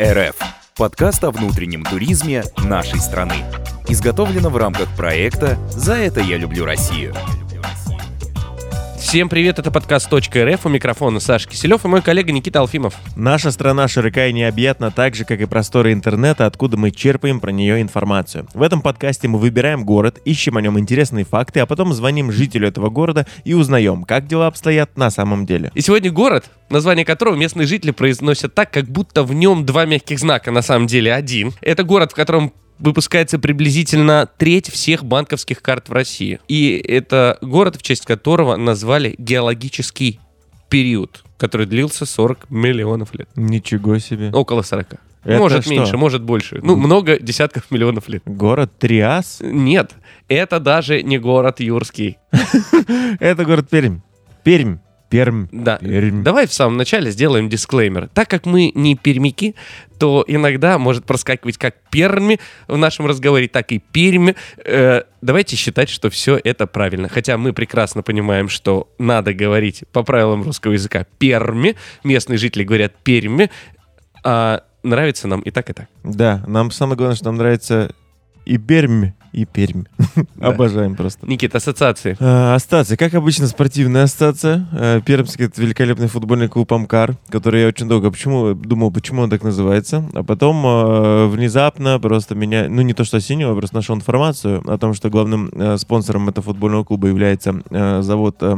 «Рф» – подкаст о внутреннем туризме нашей страны. Изготовлено в рамках проекта «За это я люблю Россию». Всем привет, это подкаст .рф, у микрофона Саша Киселев и мой коллега Никита Алфимов. Наша страна широка и необъятна так же, как и просторы интернета, откуда мы черпаем про нее информацию. В этом подкасте мы выбираем город, ищем о нем интересные факты, а потом звоним жителю этого города и узнаем, как дела обстоят на самом деле. И сегодня город, название которого местные жители произносят так, как будто в нем два мягких знака, на самом деле один. Это город, в котором выпускается приблизительно треть всех банковских карт в России. И это город, в честь которого назвали геологический период, который длился 40 миллионов лет. Ничего себе. Около 40. Это может что? меньше, может больше. Ну, много десятков миллионов лет. Город Триас? Нет, это даже не город Юрский. Это город Пермь. Пермь. Пермь. Да. Пермь. Давай в самом начале сделаем дисклеймер. Так как мы не пермяки, то иногда может проскакивать как перми в нашем разговоре, так и перми. Э, давайте считать, что все это правильно. Хотя мы прекрасно понимаем, что надо говорить по правилам русского языка перми. Местные жители говорят перми. А нравится нам и так, и так. Да, нам самое главное, что нам нравится и Пермь, и Пермь. Обожаем просто. Никит, ассоциации. А, Ассоциация. Как обычно, спортивная ассоциация. А, Пермский — это великолепный футбольный клуб «Амкар», который я очень долго почему, думал, почему он так называется. А потом а, внезапно просто меня... Ну, не то что осенило, я просто нашел информацию о том, что главным а, спонсором этого футбольного клуба является а, завод а,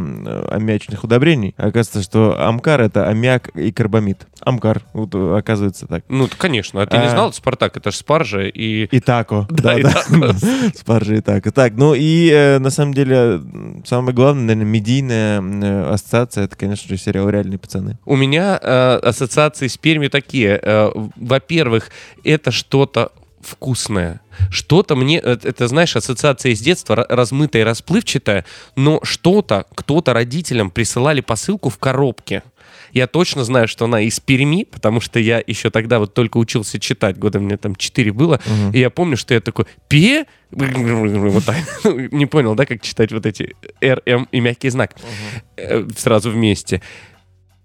аммиачных удобрений. Оказывается, что «Амкар» — это аммиак и карбамид. «Амкар». Вот, э, оказывается так. Ну, конечно. А ты не знал, Спартак, это же спаржа и... И тако. Да, и тако. Спаржи и тако. Так, ну и э, на самом деле самое главное, наверное, медийная э, ассоциация, это, конечно же, сериал «Реальные пацаны». У меня э, ассоциации с Пермью такие. Э, во-первых, это что-то вкусное. Что-то мне, э, это, знаешь, ассоциация из детства, ра- размытая расплывчатая, но что-то, кто-то родителям присылали посылку в коробке. Я точно знаю, что она из Перми, потому что я еще тогда вот только учился читать, года мне там 4 было, и я помню, что я такой, пе... Вот так. Не понял, да, как читать вот эти р, м и мягкий знак э, сразу вместе.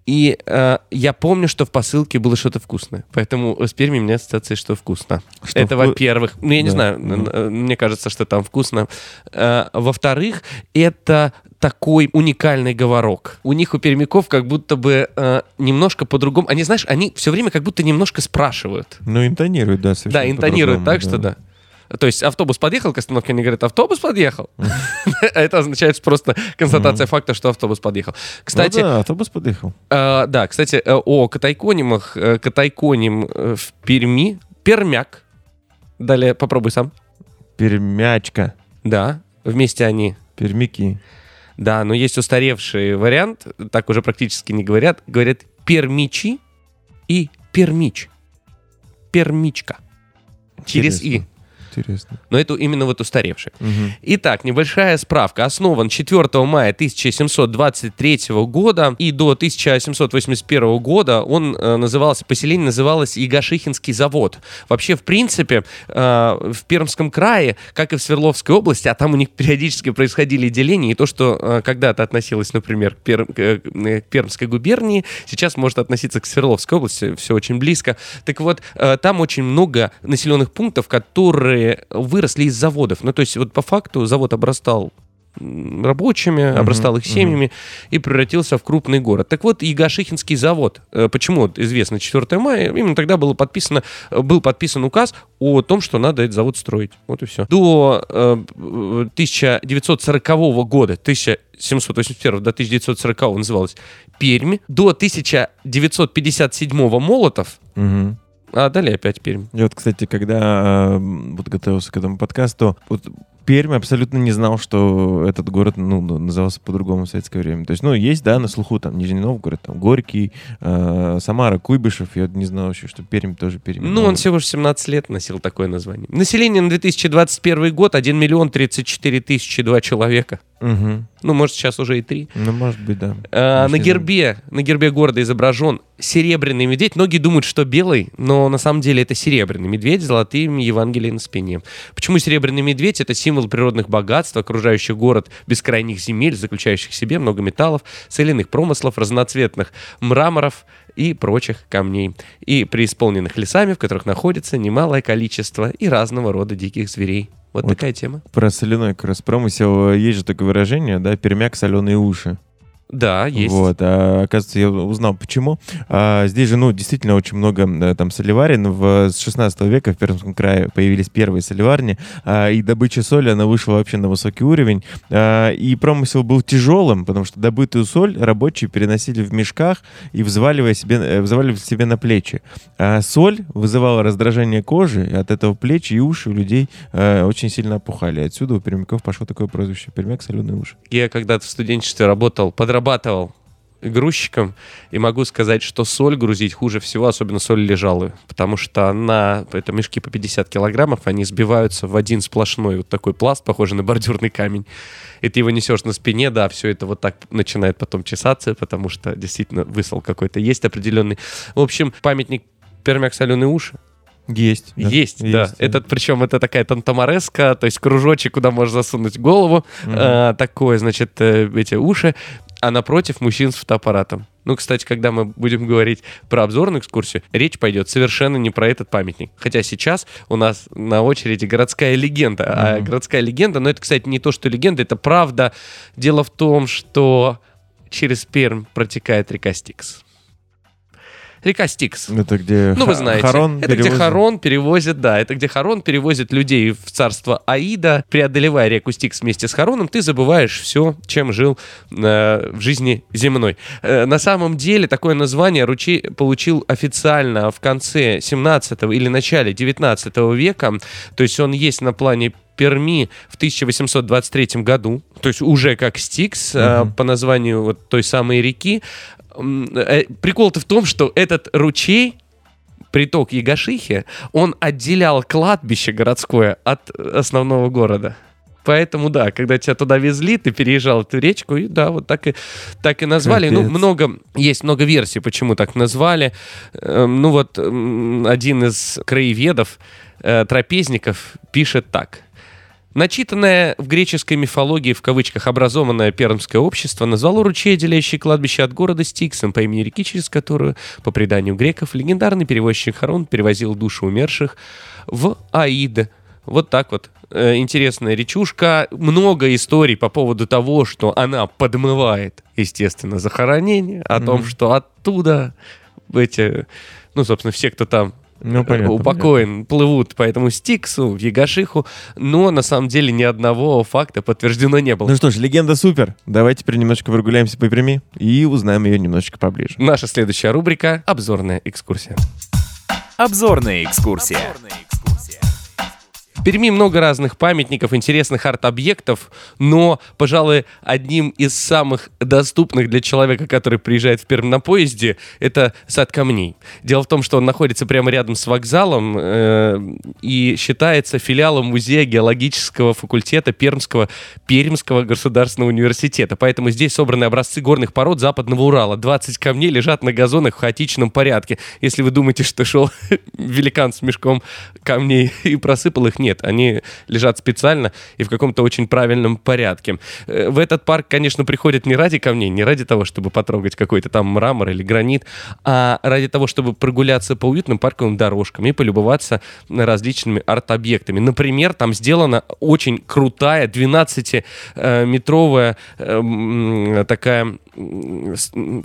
И э, я помню, что в посылке было что-то вкусное. Поэтому с Перми у меня ассоциация, что вкусно. Что это вку- во-первых. Ну, я не Да. знаю, н- н- мне кажется, что там вкусно. Э, во-вторых, это такой уникальный говорок. У них, у пермяков, как будто бы э, немножко по-другому. Они, знаешь, они все время как будто немножко спрашивают. Ну, интонирует, да, совершенно Да, интонируют так, что да. То есть автобус подъехал к остановке, они говорят, автобус подъехал. Это означает просто констатация факта, что автобус подъехал. Кстати, Ну автобус подъехал. Э, да, кстати, э, о катайконимах. Э, Катайконим в Перми. Пермяк. Далее попробуй сам. Пермячка. Да, вместе они. Пермяки. Да, но есть устаревший вариант, так уже практически не говорят. Говорят пермичи и пермич. Пермичка. Через «и». Интересно. Но это именно вот устаревший. Мгм. Итак, небольшая справка. Основан 4 мая 1723 года и до 1781 года он э, назывался, поселение называлось Ягошихинский завод. Вообще, в принципе, э, в Пермском крае, как и в Свердловской области, а там у них периодически происходили деления, и то, что э, когда-то относилось, например, к, Пер- к, э, к Пермской губернии, сейчас может относиться к Свердловской области, все очень близко. Так вот, э, там очень много населенных пунктов, которые выросли из заводов. Ну, то есть, вот по факту завод обрастал рабочими, обрастал их семьями и превратился в крупный город. Так вот, Ягошихинский завод, э, почему известно 4 мая, именно тогда было подписано, э, был подписан указ о том, что надо этот завод строить. Вот и все. До э, э, 1940 года, 1781 до 1940 называлась Пермь, до 1957 Молотов, Мгм. А далее опять Пермь. Я вот, кстати, когда э, вот готовился к этому подкасту, вот Пермь абсолютно не знал, что этот город ну, ну, назывался по-другому в советское время. То есть, ну, есть, да, на слуху там Нижний Новгород, там Горький, э, Самара, Куйбышев. Я не знал вообще, что Пермь тоже Пермь. Ну, он всего лишь 17 лет носил такое название. Население на 2021 год 1 миллион 34 тысячи 2 человека. Мгм. Ну, может, сейчас уже и 3. Ну, может быть, да. А, на гербе, на гербе города изображен серебряный медведь. Многие думают, что белый, но на самом деле это серебряный медведь с золотым Евангелием на спине. Почему серебряный медведь? Это символ природных богатств, окружающий город бескрайних земель, заключающих в себе много металлов, соляных промыслов, разноцветных мраморов и прочих камней. И преисполненных лесами, в которых находится немалое количество и разного рода диких зверей. Вот, Вот. такая тема. Про соляной промысел э, есть же такое выражение, да, пермяк соленые уши. Да, есть. Вот, а, оказывается, я узнал, почему. А, здесь же, ну, действительно очень много э, там солеварен. В, с 16 века в Пермском крае появились первые солеварни, а, и добыча соли, она вышла вообще на высокий уровень. А, и промысел был тяжелым, потому что добытую соль рабочие переносили в мешках и взваливая себе, э, взваливали себе на плечи. А соль вызывала раздражение кожи, и от этого плечи и уши у людей э, очень сильно опухали. Отсюда у пермяков пошло такое прозвище «пермяк соленые уши». Я когда-то в студенчестве работал, подрабатывал грузчиком, и могу сказать, что соль грузить хуже всего, особенно соль лежалую, потому что она, это мешки по 50 килограммов, они сбиваются в один сплошной вот такой пласт, похожий на бордюрный камень, и ты его несешь на спине, да, все это вот так начинает потом чесаться, потому что действительно высол какой-то есть определенный. В общем, памятник Пермяк соленые уши. Есть. да. Есть, да. Этот, причем это такая тантамареска, то есть кружочек, куда можно засунуть голову, Мгм. а, такое, значит, э, эти уши, а напротив мужчин с фотоаппаратом. Ну, кстати, когда мы будем говорить про обзорную экскурсию, речь пойдет совершенно не про этот памятник. Хотя сейчас у нас на очереди городская легенда. А Мгм. городская легенда, но это, кстати, не то, что легенда, это правда. Дело в том, что через Пермь протекает река Стикс. Река Стикс. Это где Ну, вы знаете, Харон это где перевозит. Харон перевозит, да, это где Харон перевозит людей в царство Аида. Преодолевая реку Стикс вместе с Хароном, ты забываешь все, чем жил э, в жизни земной. Э, на самом деле такое название ручей получил официально в конце 17 или начале 19 века. То есть он есть на плане Перми в 1823 году, то есть уже как Стикс э, Мгм. по названию вот той самой реки. Э, Прикол-то в том, что этот ручей приток Ягашихи, он отделял кладбище городское от основного города. Поэтому, да, когда тебя туда везли, ты переезжал эту речку, и да, вот так и, так и назвали. Ну, Капец. много, есть много версий, почему так назвали. Эм, Ну, вот один из краеведов, э, трапезников, пишет так. Начитанное в греческой мифологии в кавычках образованное пермское общество назвало ручей, отделяющий кладбище от города Стиксом по имени реки, через которую, по преданию греков, легендарный перевозчик Харон перевозил души умерших в Аид. Вот так вот. Э, Интересная речушка. Много историй по поводу того, что она подмывает, естественно, захоронение, о том, Мгм. что оттуда эти, ну, собственно, все, кто там Ну, понятно. упокоен, плывут по этому Стиксу, в Ягашиху, но на самом деле ни одного факта подтверждено не было. Ну что ж, легенда супер. Давайте теперь немножечко прогуляемся по Перми и узнаем ее немножечко поближе. Наша следующая рубрика — обзорная экскурсия. Обзорная экскурсия. Перми много разных памятников, интересных арт-объектов, но, пожалуй, одним из самых доступных для человека, который приезжает в Пермь на поезде, это сад камней. Дело в том, что он находится прямо рядом с вокзалом э, и считается филиалом музея геологического факультета Пермского, Пермского государственного университета. Поэтому здесь собраны образцы горных пород Западного Урала. 20 камней лежат на газонах в хаотичном порядке. Если вы думаете, что шел великан с мешком камней и просыпал их, нет, они лежат специально и в каком-то очень правильном порядке. Э, В этот парк, конечно, приходят не ради камней, не ради того, чтобы потрогать какой-то там мрамор или гранит, а ради того, чтобы прогуляться по уютным парковым дорожкам и полюбоваться различными арт-объектами. Например, там сделана очень крутая 12-метровая э, такая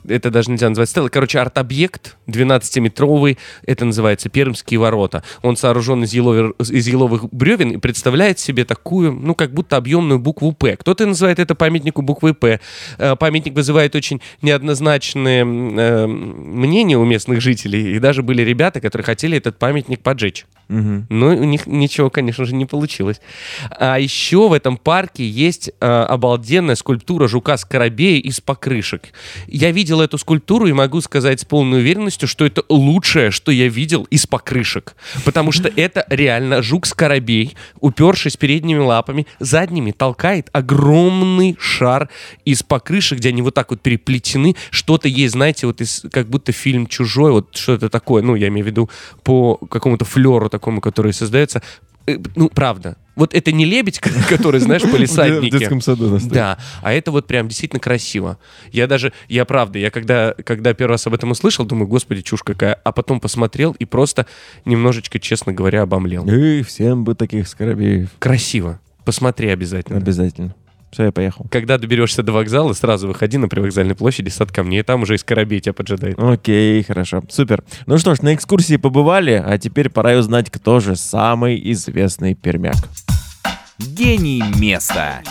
это даже нельзя назвать стелой. Короче, арт-объект 12-метровый, это называется Пермские ворота. Он сооружен из, еловер- из еловых бревен и представляет себе такую, ну, как будто объемную букву «П». Кто-то называет это памятнику буквы «П». Э, Памятник вызывает очень неоднозначные э, мнения у местных жителей, и даже были ребята, которые хотели этот памятник поджечь. Мгм. Но у них ничего, конечно же, не получилось. А еще в этом парке есть э, обалденная скульптура жука-скоробея из покрышек. Я видел эту скульптуру и могу сказать с полной уверенностью, что это лучшее, что я видел из покрышек. Потому что это реально жук-скоробей, упершись передними лапами, задними толкает огромный шар из покрышек, где они вот так вот переплетены. Что-то есть, знаете, вот из, как будто фильм «Чужой», вот что-то такое, ну, я имею в виду по какому-то флеру такому, который создается ну, правда. Вот это не лебедь, который, знаешь, В полисадники. детском саду настоит. Да, а это вот прям действительно красиво. Я даже, я правда, я когда, когда первый раз об этом услышал, думаю, господи, чушь какая. А потом посмотрел и просто немножечко, честно говоря, обомлел. И всем бы таких скоробеев. Красиво. Посмотри обязательно. Обязательно. Все, я поехал. Когда доберешься до вокзала, сразу выходи на привокзальной площади, сад камней, и там уже из Скоробей тебя поджидает. Окей, хорошо. Супер. Ну что ж, на экскурсии побывали, а теперь пора узнать, кто же самый известный пермяк. Гений места.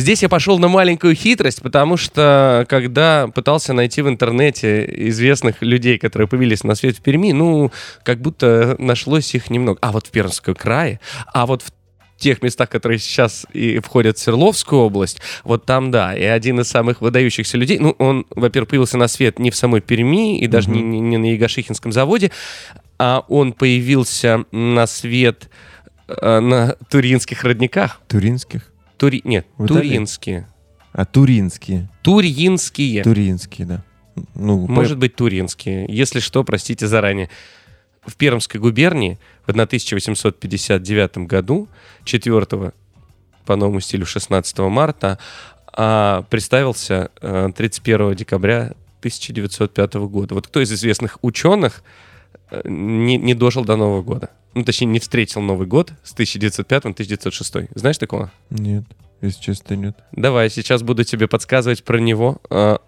Здесь я пошел на маленькую хитрость, потому что когда пытался найти в интернете известных людей, которые появились на свет в Перми, ну, как будто нашлось их немного. А вот в Пермском крае, а вот в тех местах, которые сейчас и входят в Свердловскую область, вот там, да, и один из самых выдающихся людей, ну, он, во-первых, появился на свет не в самой Перми и даже не, не- не на Ягошихинском заводе, а он появился на свет э, на Туринских родниках. Туринских? Тури... Нет, В Италии? туринские. А туринские. Туринские. Туринские, да. Ну, по- Может быть, туринские. Если что, простите заранее. В Пермской губернии в 1859 году, 4 по новому стилю 16 марта, а, представился э, 31 декабря 1905 года. Вот кто из известных ученых э, не, не дожил до Нового года? Ну, точнее, не встретил Новый год с 1905 1906. Знаешь такого? Нет, если честно, нет. Давай, сейчас буду тебе подсказывать про него. А,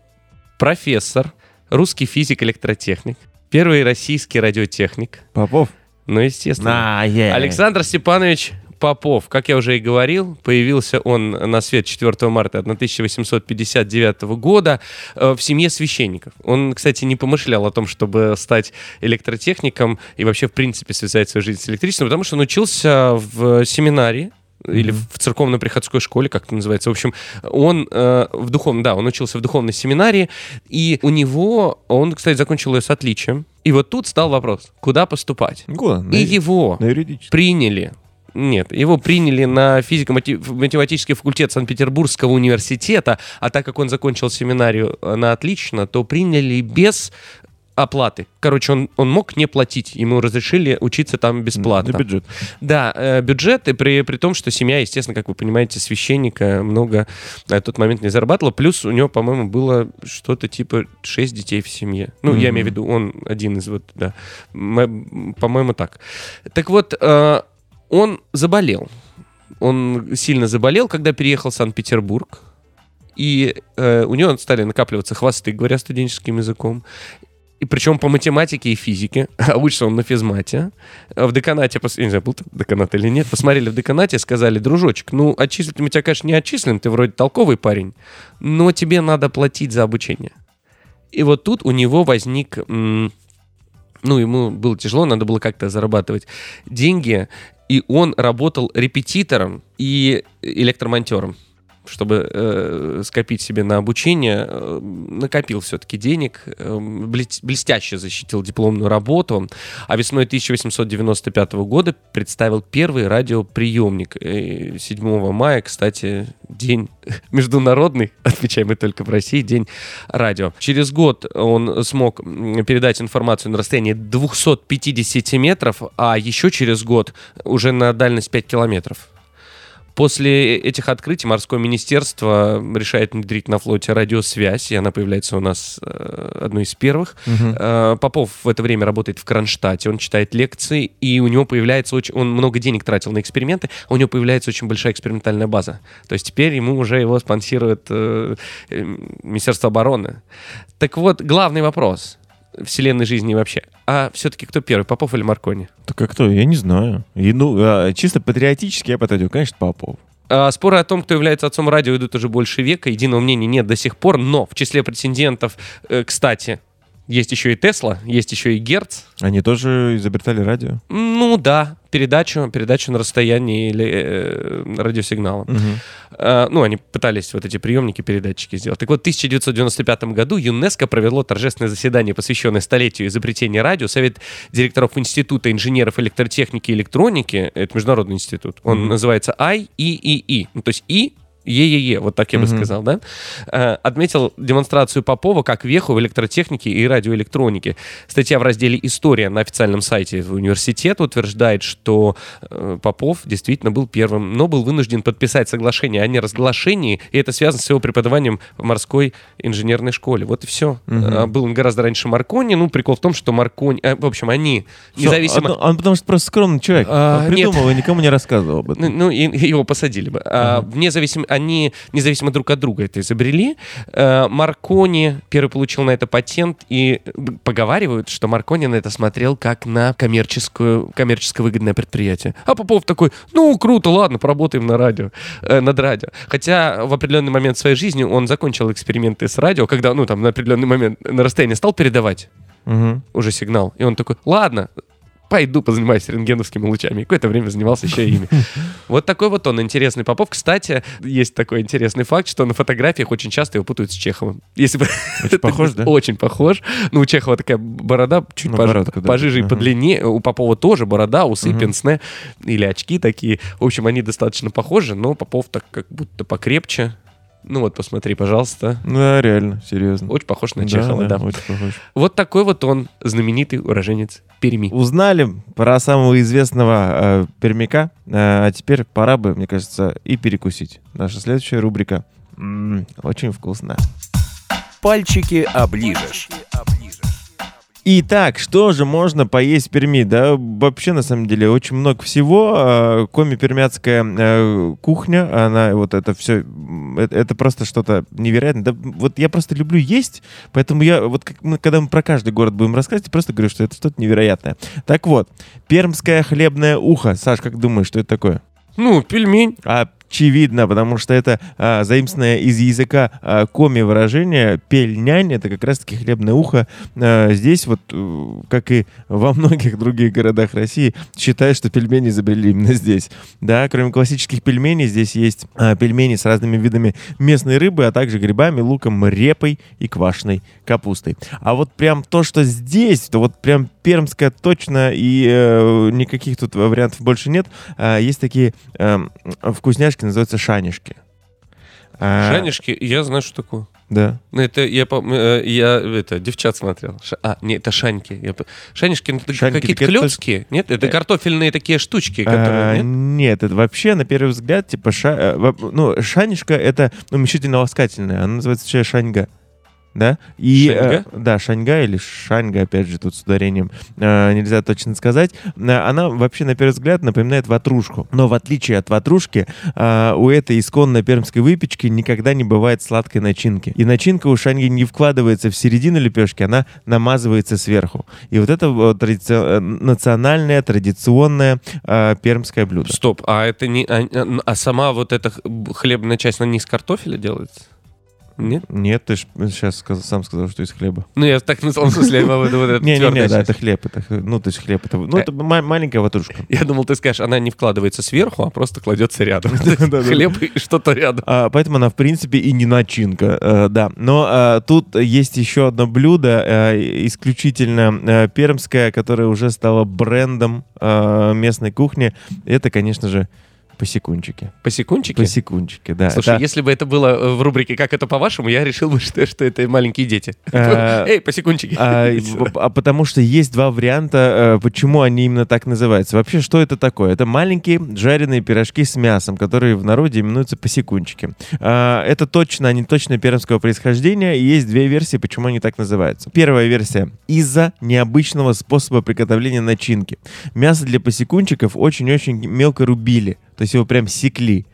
Профессор, русский физик-электротехник, первый российский радиотехник. Попов? Ну, естественно. А, е. Александр Степанович Попов, как я уже и говорил, появился он на свет 4 марта 1859 года э, в семье священников. Он, кстати, не помышлял о том, чтобы стать электротехником и вообще, в принципе, связать свою жизнь с электричеством, потому что он учился в семинарии, или в церковно-приходской школе, как это называется. В общем, он э, в духовном, да, он учился в духовной семинарии, и у него, он, кстати, закончил ее с отличием. И вот тут стал вопрос, куда поступать? Куда? На, И его на приняли. Нет, его приняли на физико-математический факультет Санкт-Петербургского университета, а так как он закончил семинарию э, на отлично, то приняли без оплаты. Короче, он, он мог не платить, ему разрешили учиться там бесплатно. На бюджет. Да, э, бюджет, и при, при том, что семья, естественно, как вы понимаете, священника много на тот момент не зарабатывала. Плюс у него, по-моему, было что-то типа 6 детей в семье. Ну, я Мгм. имею в виду, он один из вот, да. М- По-моему, так. Так вот, э, он заболел. Он сильно заболел, когда переехал в Санкт-Петербург. И э, у него стали накапливаться хвосты, говоря студенческим языком. И причем по математике и физике, а учится он на физмате. В деканате, я не знаю, был деканат или нет, посмотрели в деканате, сказали, дружочек, ну, отчислить мы тебя, конечно, не отчислим, ты вроде толковый парень, но тебе надо платить за обучение. И вот тут у него возник, ну, ему было тяжело, надо было как-то зарабатывать деньги, и он работал репетитором и электромонтером чтобы э, скопить себе на обучение, э, накопил все-таки денег, э, блест- блестяще защитил дипломную работу, а весной 1895 года представил первый радиоприемник. Э, 7 мая, кстати, день международный, отмечаемый только в России, день радио. Через год он смог передать информацию на расстоянии 250 метров, а еще через год уже на дальность 5 километров. После этих открытий морское министерство решает внедрить на флоте радиосвязь, и она появляется у нас э, одной из первых. Э, Попов в это время работает в Кронштадте, он читает лекции, и у него появляется очень... Он много денег тратил на эксперименты, а у него появляется очень большая экспериментальная база. То есть теперь ему уже его спонсирует э, э, Министерство обороны. Так вот, главный вопрос вселенной жизни вообще. А все-таки кто первый, Попов или Маркони? Так а кто? Я не знаю. И, ну, а, чисто патриотически я подойду, конечно, Попов. А, Споры о том, кто является отцом радио, идут уже больше века. Единого мнения нет до сих пор. Но в числе претендентов, э, кстати, есть еще и Тесла, есть еще и Герц. Они тоже изобретали радио. Ну да, передачу, передачу на расстоянии или э, радиосигнала. Э, ну, они пытались вот эти приемники, передатчики сделать. Так вот, в 1995 году ЮНЕСКО провело торжественное заседание, посвященное столетию изобретения радио. Совет директоров Института инженеров электротехники и электроники, это международный институт, он Мгм. называется IEEE, ну, то есть И Е-е-е, вот так я бы сказал, да? Э, Отметил демонстрацию Попова как веху в электротехнике и радиоэлектронике. Статья в разделе «История» на официальном сайте университета утверждает, что э, Попов действительно был первым, но был вынужден подписать соглашение о неразглашении, и это связано с его преподаванием в морской инженерной школе. Вот и все. Мгм. Был он гораздо раньше Маркони. Ну, прикол в том, что Маркони... э, в общем, они независимо... Он, он потому что просто скромный человек. А, он придумал и никому не рассказывал об этом. Ну, ну, и его посадили бы. А, вне зависим- они независимо друг от друга это изобрели. Э, Маркони первый получил на это патент, и поговаривают, что Маркони на это смотрел как на коммерческую, коммерческо выгодное предприятие. А Попов такой, ну, круто, ладно, поработаем на радио, э, над радио. Хотя в определенный момент своей жизни он закончил эксперименты с радио, когда, ну, там, на определенный момент на расстоянии стал передавать Мгм. уже сигнал. И он такой, ладно, пойду позанимаюсь рентгеновскими лучами. И какое-то время занимался еще ими. Вот такой вот он интересный Попов. Кстати, есть такой интересный факт, что на фотографиях очень часто его путают с Чеховым. Если бы... Очень похож, да? Очень похож. Ну, у Чехова такая борода чуть Ну, пож- бородка, да. пожиже и подлиннее. У Попова тоже борода, усы, Мгм. пенсне или очки такие. В общем, они достаточно похожи, но Попов так как будто покрепче. Ну вот, посмотри, пожалуйста. Ну Да, реально, серьезно. Очень похож на Да, Чехова, да. очень похож. Вот такой вот он, знаменитый уроженец Перми. Узнали про самого известного э, пермяка, э, а теперь пора бы, мне кажется, и перекусить. Наша следующая рубрика. М, очень вкусно. Пальчики оближешь. Итак, что же можно поесть в Перми? Да, вообще, на самом деле, очень много всего. А, Коми-пермяцкая э, кухня, она вот это все, это, это просто что-то невероятное. Да, вот я просто люблю есть, поэтому я, вот как мы, когда мы про каждый город будем рассказывать, я просто говорю, что это что-то невероятное. Так вот, пермское хлебное ухо. Саш, как думаешь, что это такое? Ну, пельмень. Очевидно, потому что это а, заимственное из языка а, коми выражение пельнянь, это как раз-таки хлебное ухо. А, здесь вот, э, как и во многих других городах России, считают, что пельмени изобрели именно здесь. Да, кроме классических пельменей, здесь есть а, пельмени с разными видами местной рыбы, а также грибами, луком, репой и квашеной капустой. А вот прям то, что здесь, то вот прям пермское точно, и э, никаких тут вариантов больше нет. А, есть такие эм, вкусняшки, называются шанишки. А, Шанишки, я знаю, что такое. Да. Ну, это я, э, я это, девчат смотрел. Ша- а, нет, это шаньки. Я Шанишки, ну, это Шаньки, какие-то клетки? Нет, это Э, картофельные такие штучки, А, которые... нет? нет, это вообще, на первый взгляд, типа, ша- э, ну, шанишка — это уменьшительно-ласкательная, она называется вообще шаньга. Да? И, Шаньга? э, да, шаньга или шаньга, опять же, тут с ударением э, нельзя точно сказать. Э, Она вообще, на первый взгляд, напоминает ватрушку. Но в отличие от ватрушки, э, у этой исконной пермской выпечки никогда не бывает сладкой начинки. И начинка у шаньги не вкладывается в середину лепешки, она намазывается сверху. И вот это вот традици- э, национальное, традиционное э, пермское блюдо. Стоп, а это не... А, а сама вот эта хлебная часть, она не из картофеля делается? Нет? Нет, ты сейчас сам сказал, что из хлеба. Ну, я так назвал, в смысле, вот эту Не-не-не, твердая да, часть. это хлеб. Это, ну, то есть хлеб. Это, ну, Э. это ма- маленькая ватрушка. Я думал, ты скажешь, она не вкладывается сверху, а просто кладется рядом. Хлеб и что-то рядом. А, поэтому она, в принципе, и не начинка, э, да. Но тут есть еще одно блюдо, э, исключительно э, пермское, которое уже стало брендом э, местной кухни. Это, конечно же, посекунчики. Посекунчики? Посекунчики, да. Слушай, Это, если бы это было э, в рубрике «Как это по-вашему», я решил бы, что, что это маленькие дети. Э, Эй, посекунчики. а, и в- а потому что есть два варианта, э, почему они именно так называются. Вообще, что это такое? Это маленькие жареные пирожки с мясом, которые в народе именуются посекунчики. А, Это точно, они точно пермского происхождения, и есть две версии, почему они так называются. Первая версия — из-за необычного способа приготовления начинки. Мясо для посекунчиков очень-очень мелко рубили, то есть его прям секли.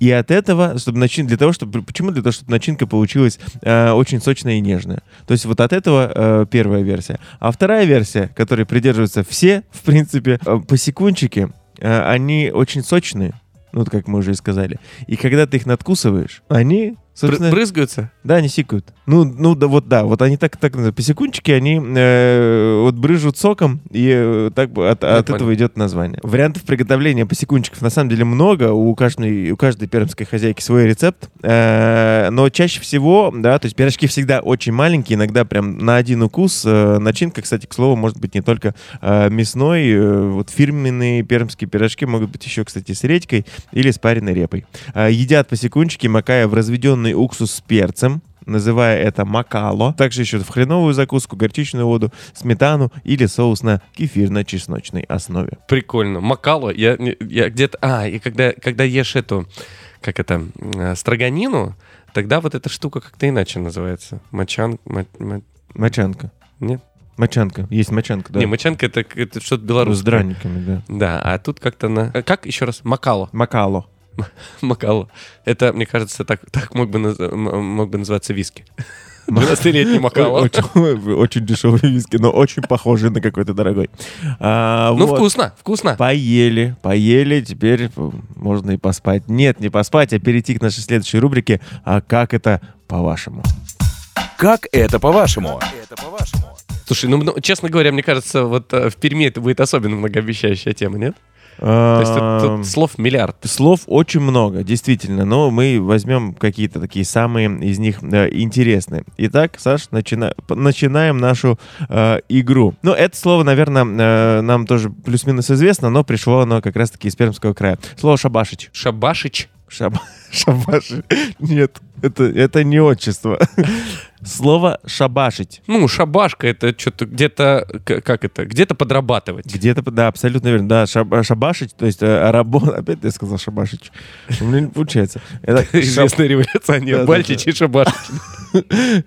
И от этого, чтобы начин... для того, чтобы... Почему? Для того, чтобы начинка получилась э, очень сочная и нежная. То есть вот от этого э, первая версия. А вторая версия, которой придерживаются все, в принципе, э, посекунчики, э, они очень сочные, ну, как мы уже и сказали. И когда ты их надкусываешь, они Собственно, Брызгаются? Да, они сикают. Ну, ну да, вот да, вот они так, так называют. Посекунчики, они э, вот брыжут соком, и э, так от, Я от понял. этого идет название. Вариантов приготовления посекунчиков на самом деле много. У каждой, у каждой пермской хозяйки свой рецепт. Э, но чаще всего, да, то есть пирожки всегда очень маленькие, иногда прям на один укус. Э, начинка, кстати, к слову, может быть не только э, мясной. Э, вот фирменные пермские пирожки могут быть еще, кстати, с редькой или с пареной репой. А, Едят посекунчики, макая в разведенный уксус с перцем, называя это макало. Также еще в хреновую закуску, горчичную воду, сметану или соус на кефирно-чесночной основе. Прикольно. Макало, я, я где-то... А, и когда, когда ешь эту, как это, э, строганину, тогда вот эта штука как-то иначе называется. Мочан... мо- мо- Мочанка. Нет? Мочанка. Есть мочанка, да. Не, мочанка это, это что-то с белорусское. драниками, да. Да, а тут как-то на... э, Как еще раз? Макало. Макало. Макало. Это, мне кажется, так, так мог, бы мог бы называться виски. 12-летний Макало. Очень, очень дешевый виски, но очень похожий на какой-то дорогой. А, Ну, вот. вкусно, вкусно. Поели, поели, теперь можно и поспать. Нет, не поспать, а перейти к нашей следующей рубрике. А как это по-вашему? Как это по-вашему? Слушай, ну, ну, честно говоря, мне кажется, вот э, в Перми это будет особенно многообещающая тема, нет? То есть тут, слов миллиард. Слов очень много, действительно, но мы возьмем какие-то такие самые из них э, интересные. Итак, Саш, начина- начинаем нашу э, игру. Ну, это слово, наверное, э, нам тоже плюс-минус известно, но пришло оно как раз-таки из Пермского края. Слово «шабашич». Шабашич. Шаб... Шабашич. Нет, это, это не отчество. Слово «шабашить». Ну, шабашка это что-то где-то, как это, где-то подрабатывать. Где-то, да, абсолютно верно. Да, шаб- шабашить, то есть э, работа... Опять я сказал шабашить. У меня не получается. Это шаб- Известный революционер. Бальчич и Шабашич.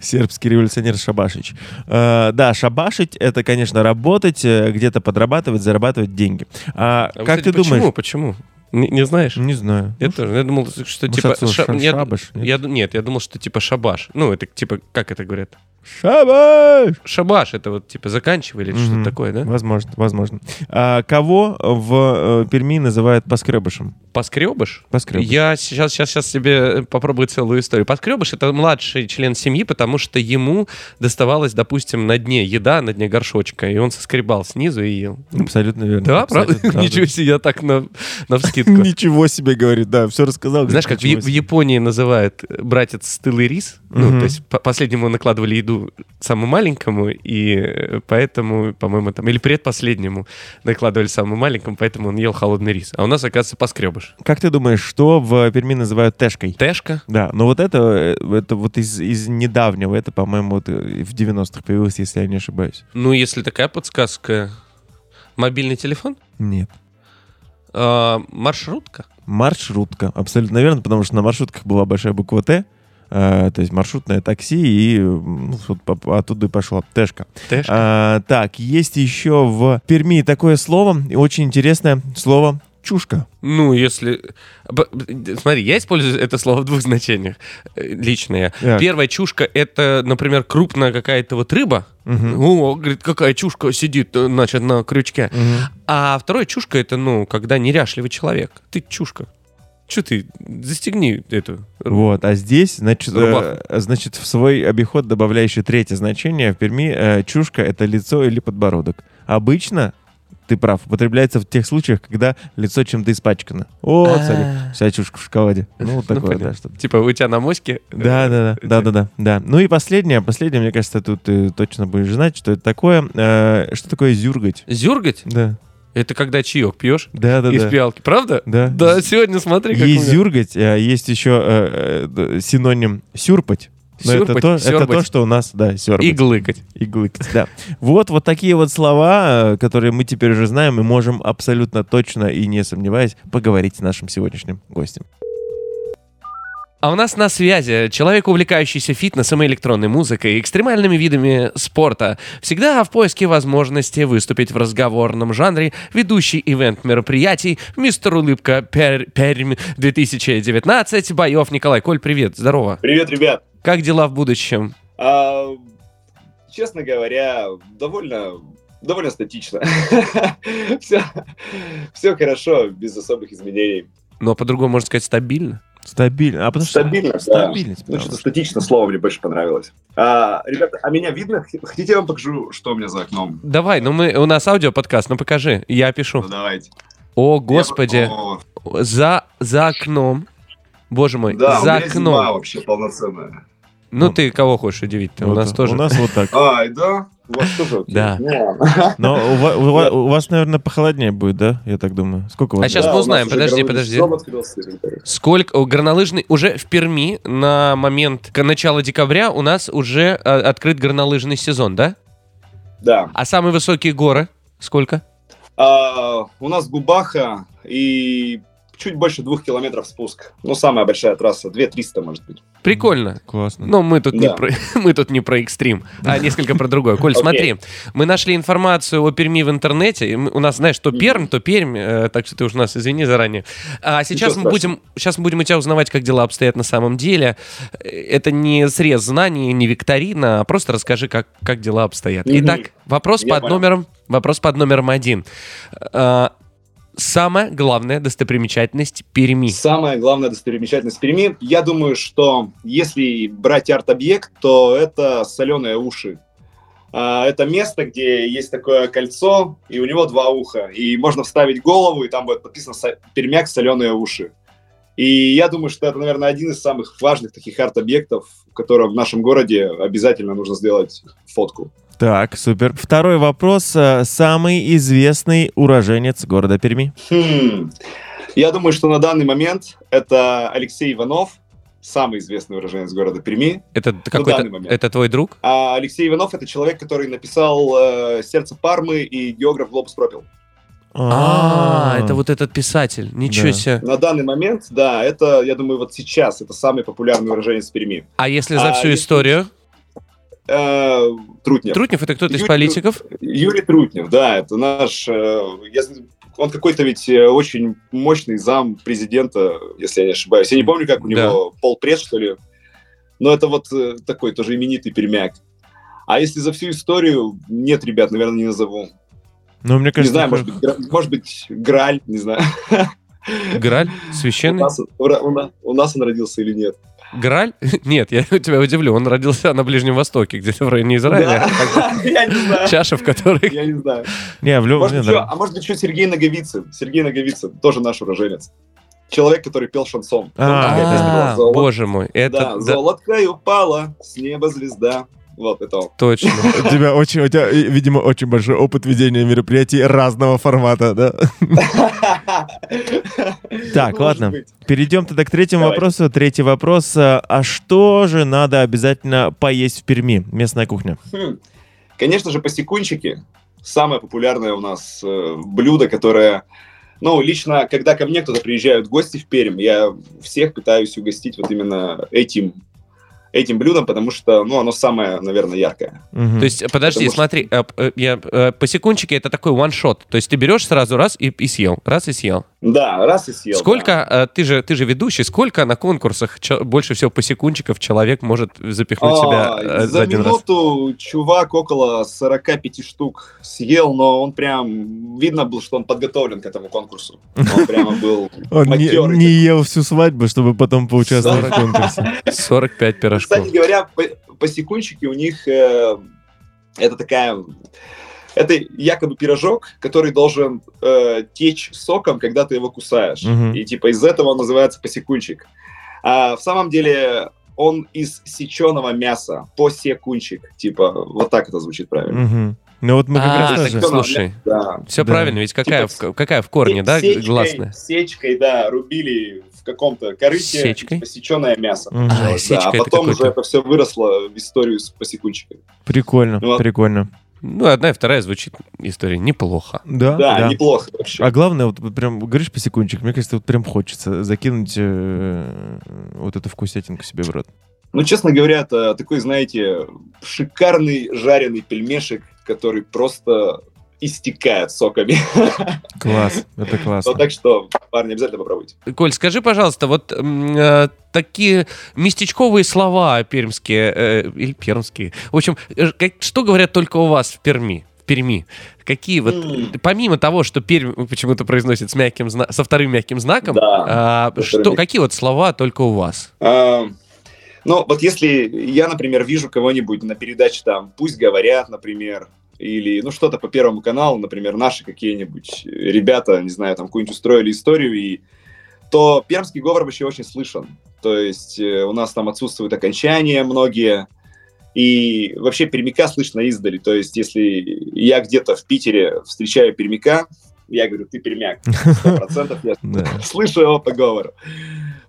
Сербский революционер Шабашич. Э, да, шабашить — это, конечно, работать, э, где-то подрабатывать, зарабатывать деньги. А, А, как ты думаешь? Почему? Почему? Не, не знаешь? Не знаю. Я тоже. Я думал, что может, типа... ша- ша- я- шабаш, нет? я нет, я думал, что типа шабаш. Ну, это типа, как это говорят? Шабаш! Шабаш, это вот типа заканчивали или Мгм. что-то такое, да? Возможно, возможно. А, кого в э, Перми называют поскребышем? Поскребыш? Поскребыш. Я сейчас, сейчас, сейчас себе попробую целую историю. Поскребыш — это младший член семьи, потому что ему доставалось, допустим, на дне еда, на дне горшочка, и он соскребал снизу и ел. Абсолютно верно. Да, правда? Абсолютно Ничего себе, я так на, на вскидку. Ничего себе говорит, да, все рассказал. Знаешь, как в, Японии называют братец стылый рис? Ну, то есть по- последнему накладывали еду самому маленькому, и э, поэтому, по-моему, там, или предпоследнему накладывали самому маленькому, поэтому он ел холодный рис. А у нас, оказывается, поскребыш. Как ты думаешь, что в Перми называют тэшкой? Тэшка? Да, но вот это, э, это вот из, из недавнего, это, по-моему, вот э, в 90-х появилось, если я не ошибаюсь. Ну, если такая подсказка. Мобильный телефон? Нет. А, маршрутка? Маршрутка, абсолютно верно, потому что на маршрутках была большая буква Т, э, то есть маршрутное такси, и э, ну, оттуда и пошло Тэшка. Тэшка? А, так, есть еще в Перми такое слово, очень интересное слово чушка. Ну, если... Смотри, я использую это слово в двух значениях. э, Личное. Так. Первая чушка — это, например, крупная какая-то вот рыба. Мгм. О, говорит, какая чушка сидит, э, значит, на крючке. Мгм. А вторая чушка — это, ну, когда неряшливый человек. Ты чушка. Че ты? Застегни эту. Вот, а здесь, значит, э, значит, в свой обиход добавляющий третье значение в Перми э, чушка — это лицо или подбородок. Обычно, ты прав, употребляется в тех случаях, когда лицо чем-то испачкано. О, А. смотри, вся чушка в шоколаде. Ну, вот Ну, такое, да, что-то. Типа у тебя на моське? Да, да, да, да, да, да. Ну и последнее, последнее, мне кажется, тут ты точно будешь знать, что это такое. Э, что такое зюргать? Зюргать? Да, Это когда чаек пьешь да, да, из да. пиалки. Правда? Да. Да, сегодня смотри, как Есть зюргать, а есть еще э, э, синоним сюрпать. Но это Сюрпать, то, это то, что у нас, да, сёрбать. И глыкать. И глыкать, да. Вот, вот такие вот слова, э, которые мы теперь уже знаем и можем абсолютно точно и не сомневаясь поговорить с нашим сегодняшним гостем. А у нас на связи человек, увлекающийся фитнесом и электронной музыкой, экстремальными видами спорта, всегда в поиске возможности выступить в разговорном жанре, ведущий ивент мероприятий, мистер Улыбка Пер- Пермь 2019, Боев Николай. Коль, привет, здорово. Привет, ребят. Как дела в будущем? А, честно говоря, довольно, довольно статично. все, все хорошо, без особых изменений. Ну, а по-другому можно сказать стабильно. Стабильно. А потому что Стабильно, да. стабильность. Ну, потому что-то что- статично слово мне больше понравилось. А, ребята, а меня видно? Хотите, я вам покажу, что у меня за окном? Давай, ну мы, у нас аудиоподкаст, ну покажи, я пишу. Ну, давайте. О, господи, О, за, за окном. Боже мой, да, у за окном. вообще полноценная. Ну ты кого хочешь удивить-то? У нас тоже. У нас вот так. Ай, да? У вас тоже? Да. Ну. Но у ва- у ва- у вас, наверное, похолоднее будет, да? Я так думаю. Сколько у вас? А Да, мы узнаем, подожди, подожди. Сколько горнолыжный уже в Перми на момент к начала декабря у нас уже э, открыт горнолыжный сезон, да? Да. А самые высокие горы сколько? А, у нас Губаха и чуть больше двух километров спуск. Ну, самая большая трасса, 2-300, может быть. Прикольно. Классно. Но мы тут, не Да. про, мы тут не про экстрим, а несколько про другое. Коль, смотри, мы нашли информацию о Перми в интернете. у нас, знаешь, то Пермь, то Пермь, э, так что ты уж нас извини заранее. А сейчас мы будем, сейчас мы будем у тебя узнавать, как дела обстоят на самом деле. Э, Это не срез знаний, не викторина, а просто расскажи, как, как дела обстоят. Итак, вопрос под номером, вопрос под номером один. Самая главная достопримечательность Перми. Самая главная достопримечательность Перми, я думаю, что если брать арт-объект, то это соленые уши. А, Это место, где есть такое кольцо, и у него два уха. И можно вставить голову, и там будет написано «Со- «Пермяк соленые уши». И я думаю, что это, наверное, один из самых важных таких арт-объектов, в котором в нашем городе обязательно нужно сделать фотку. Так, супер. Второй вопрос. Э, Самый известный уроженец города Перми? Хм. Я думаю, что на данный момент это Алексей Иванов, самый известный уроженец города Перми. Это данный какой-то, момент. это твой друг? А Алексей Иванов это человек, который написал э, «Сердце Пармы» и «Географ Глобус пропил». А, это вот этот писатель. Ничего Да. себе. На данный момент, да, это, я думаю, вот сейчас это самый популярный уроженец Перми. А если за А всю если- историю? Э, Трутнев. Трутнев это кто-то из Юрий политиков? Юрий Трутнев, да, это наш... э, я он какой-то ведь э, очень мощный зам президента, если я не ошибаюсь. Я не помню, как у Да. него полпресс, что ли. Но это вот э, такой тоже именитый пермяк. А если за всю историю, нет, ребят, наверное, не назову. Ну, мне не кажется, знаю, такой- может быть, Гра- может быть, Граль, не знаю. Граль? У Священный? нас, у на- у на- у нас он родился или нет. Граль? Нет, я тебя удивлю. Он родился на Ближнем Востоке, где-то в районе Израиля. Я не знаю. Чаша, в которой... Я не знаю. Не, в любом а может быть, еще Сергей Наговицын. Сергей Наговицын, тоже наш уроженец. Человек, который пел шансон. А, А, боже мой, да, золоткой упала с неба звезда. Вот это он. точно. У тебя очень, у тебя, видимо, очень большой опыт ведения мероприятий разного формата, да? Так, ладно. Перейдем тогда к третьему вопросу. Третий вопрос. э, А что же надо обязательно поесть в Перми? Местная кухня. Хм. Конечно же, посекунчики. Самое популярное у нас э, блюдо, которое... Ну, лично, когда ко мне кто-то приезжает в гости в Пермь, я всех пытаюсь угостить вот именно этим, этим блюдом, потому что, ну, оно самое, наверное, яркое. Мгм. То есть, подожди, Потому что- смотри, э, э, я, э, посекунчики это такой one-shot. То есть ты берешь сразу раз и, и съел, раз и съел. Да, раз и съел. Сколько, э, ты же, ты же ведущий, сколько на конкурсах больше всего посекунчиков человек может запихнуть себя А, э, за за один раз? минуту чувак около 45 штук съел, но он прям... Видно был, что он подготовлен к этому конкурсу. Он прямо был Он не, матерый не ел всю свадьбу, чтобы потом поучаствовать в конкурсе. 45 пирожков. Кстати говоря, по- посекунчики у них э, это такая... Это якобы пирожок, который должен э, течь соком, когда ты его кусаешь. Мгм. И типа из этого он называется посекунчик. А в самом деле он из сеченого мяса, посекунчик. Типа вот так это звучит правильно. Мгм. Ну вот мы как А, раз тоже... Слушай. Да. Все Да. правильно, ведь какая, Типа в, какая в корне, да, Сечкой- гласная? Сечкой, да, рубили в каком-то корыте Сечкой? посеченное мясо. Мгм. А, Да, сечка а это потом уже это все выросло в историю с посекунчиками. Прикольно, Ну, прикольно. Ну, одна и вторая звучит история неплохо. Да, Да, да. неплохо вообще. А главное, вот, прям говоришь по секундчик, мне кажется, вот прям хочется закинуть э, вот эту вкусятинку себе в рот. Ну, честно говоря, это такой, знаете, шикарный жареный пельмешек, который просто истекает соками. Класс, это классно. Вот так что, парни, обязательно попробуйте. Коль, скажи, пожалуйста, вот э, такие местечковые слова пермские, э, или пермские, в общем, э, как- что говорят только у вас в Перми? Перми? Какие вот, М. помимо того, что Пермь почему-то произносит с мягким зна- со вторым мягким знаком, Да, а, что, какие вот слова только у вас? А, Ну, вот если я, например, вижу кого-нибудь на передаче там «Пусть говорят», например, или, ну, что-то по Первому каналу, например, наши какие-нибудь ребята, не знаю, там какую-нибудь устроили историю, и то пермский говор вообще очень слышен. То есть э, у нас там отсутствуют окончания многие, и вообще пермяка слышно издали. То есть если я где-то в Питере встречаю пермяка, я говорю, ты пермяк, сто процентов я Да. слышу его по говору.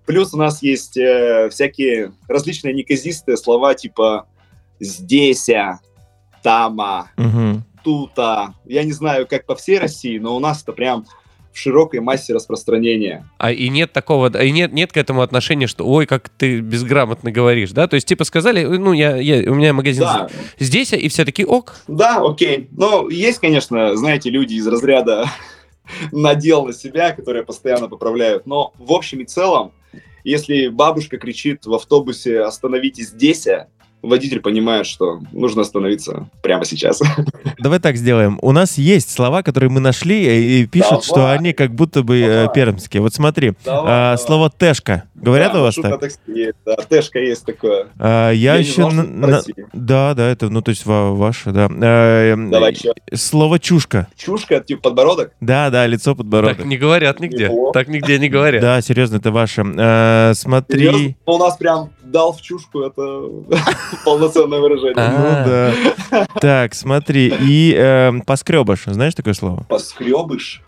Плюс у нас есть э, всякие различные неказистые слова типа здесь, тама, Мгм. тута. Я не знаю, как по всей России, но у нас это прям в широкой массе распространения. А и нет такого, и нет, нет к этому отношения, что ой, как ты безграмотно говоришь, да? То есть, типа, сказали, ну, я, я- у меня магазин Да, здесь, и все такие, ок, да, окей. Но есть, конечно, знаете, люди из разряда надел на себя, которые постоянно поправляют. Но в общем и целом, если бабушка кричит в автобусе «Остановитесь здесь», водитель понимает, что нужно остановиться прямо сейчас. Давай так сделаем. У нас есть слова, которые мы нашли и пишут, Давай. что они как будто бы э, Давай. пермские. Вот смотри, Давай, а, давай. слово «тэшка». Говорят Да, у вас маршрутное так? такси есть, да, Тэшка есть такое. А, я, Я еще... на- на-. Да, да, это, ну, то есть ва- ваше, да. А, эм, Давай еще. Слово «чушка». Чушка, типа подбородок. Да, да, лицо, подбородок. так не говорят нигде, Неплохо. так нигде не говорят. Да, серьезно, это ваше. А, смотри... Серьезно? У нас прям дал в чушку, это полноценное выражение. А. Ну да. Так, смотри, и эм, поскребыш, знаешь такое слово? Поскребыш?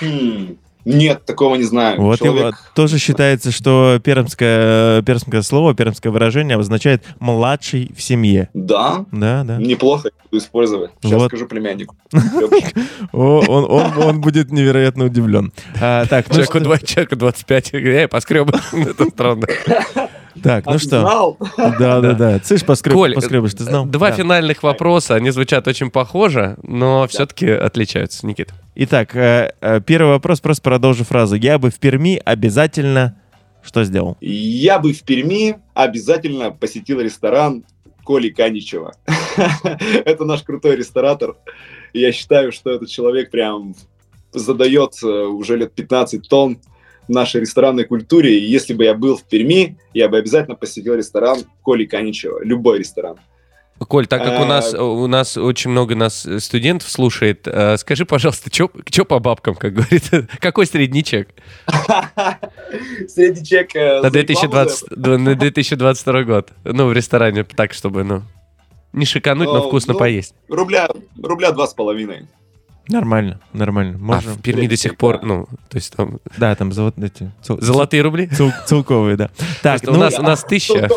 Хм, Нет, такого не знаю. Вот его- Человек... тоже считается, что пермское, пермское слово, пермское выражение обозначает «младший в семье». Да, Да, да. неплохо буду использовать. Сейчас Вот. скажу племяннику. Он, он, он будет невероятно удивлен. А, так, ну Человеку, что, два- человеку 25, я говорю, «Эй, поскреб. Это странно. Так, ну ты что, знал? да, да, да. Цыш, поскреб, Коль, поскребыш, ты знал? Два финальных вопроса, они звучат очень похоже, но все-таки отличаются, Никит. Итак, э, э, первый вопрос, просто продолжу фразу. Я бы в Перми обязательно что сделал? Я бы в Перми обязательно посетил ресторан Коли Каничева. Это наш крутой ресторатор. Я считаю, что этот человек прям задает э, уже лет 15 тонн нашей ресторанной культуре. И если бы я был в Перми, я бы обязательно посетил ресторан Коли Каничева. Любой ресторан. Коль, так как у А, нас у нас очень много нас студентов слушает, э, скажи, пожалуйста, что по бабкам, как говорит, какой средний чек Средний чек э, на за рекламу 2020, да, на 2022 год? Ну, в ресторане так, чтобы, ну, не шикануть, но вкусно ну, поесть. Рубля, рубля два с половиной. Нормально, нормально. А Можем. в Перми до сих пор, ну, то есть там Да, там золот- эти, цел- золотые рубли? цел- целковые, да. Так, Просто у ну, нас- у нас тысяча.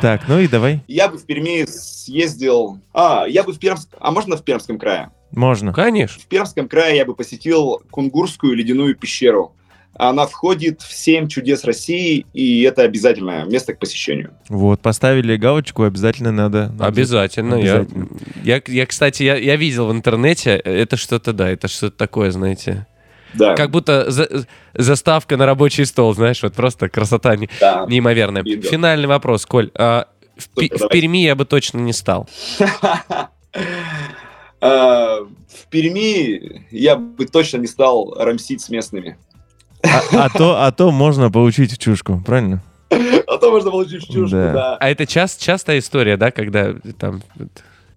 Так, ну и давай. Я бы в Перми съездил... А, я бы в Пермск... А можно в Пермском крае? Можно. Конечно. В Пермском крае я бы посетил Кунгурскую ледяную пещеру. Она входит в семь чудес России, и это обязательное место к посещению. Вот, поставили галочку, обязательно надо. надо- Обязательно. Я, Обязательно. я, я, кстати, я, я видел в интернете, это что-то, да, это что-то такое, знаете. Да, Как будто за- заставка на рабочий стол, знаешь, вот просто красота не- да. неимоверная. Видел. Финальный вопрос, Коль. а в, Пи- Супер, в. Перми я бы точно не стал. А, В Перми я бы точно не стал рамсить с местными. А, а то, а то можно получить в чушку, правильно? А то можно получить в чушку, Да. да. А это част, частая история, да, когда там...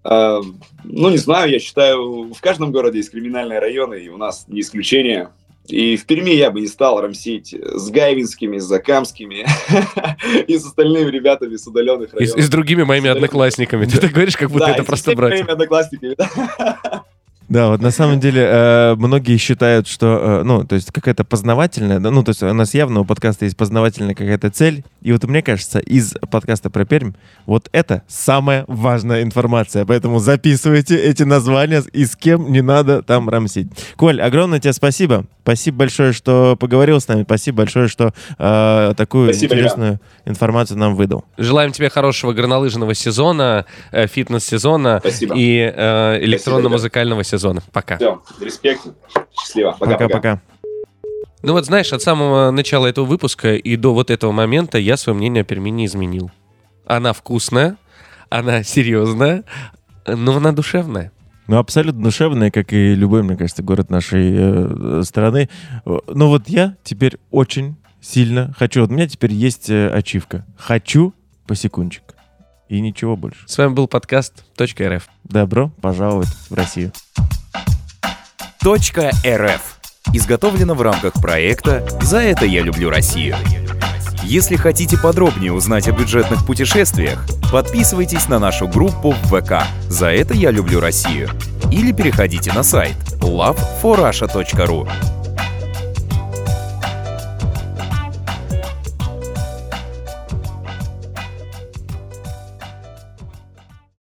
А, Ну, не знаю, я считаю, в каждом городе есть криминальные районы, и у нас не исключение. И в Перми я бы не стал рамсить с гайвинскими, с закамскими и с остальными ребятами с удаленных И, с- районов. и с другими моими одноклассниками. Ты так говоришь, как будто Да, это с просто братья. моими одноклассниками, да. Вот на самом деле э, многие считают, что, э, ну, то есть какая-то познавательная, да, ну, то есть у нас явно у подкаста есть познавательная какая-то цель, и вот мне кажется, из подкаста про Пермь вот это самая важная информация, поэтому записывайте эти названия и с кем не надо там рамсить. Коль, огромное тебе спасибо, спасибо большое, что поговорил с нами, спасибо большое, что э, такую Спасибо, интересную информацию нам выдал. Желаем тебе хорошего горнолыжного сезона, э, фитнес-сезона Спасибо. и э, электронно-музыкального сезона. Пока. Все, респект. Счастливо. Пока-пока. Пока-пока. Ну вот знаешь, от самого начала этого выпуска и до вот этого момента я свое мнение о Перми не изменил. Она вкусная, она серьезная, Ну, она душевная. Ну, абсолютно душевная, как и любой, мне кажется, город нашей э, страны. Но вот я теперь очень сильно хочу. Вот у меня теперь есть э, ачивка. Хочу посекундчик. И ничего больше. С вами был подкаст .рф. Добро пожаловать в Россию. .рф. Изготовлено в рамках проекта «За это я люблю Россию». Если хотите подробнее узнать о бюджетных путешествиях, подписывайтесь на нашу группу в ВК «За это я люблю Россию» или переходите на сайт loveforrussia.ru.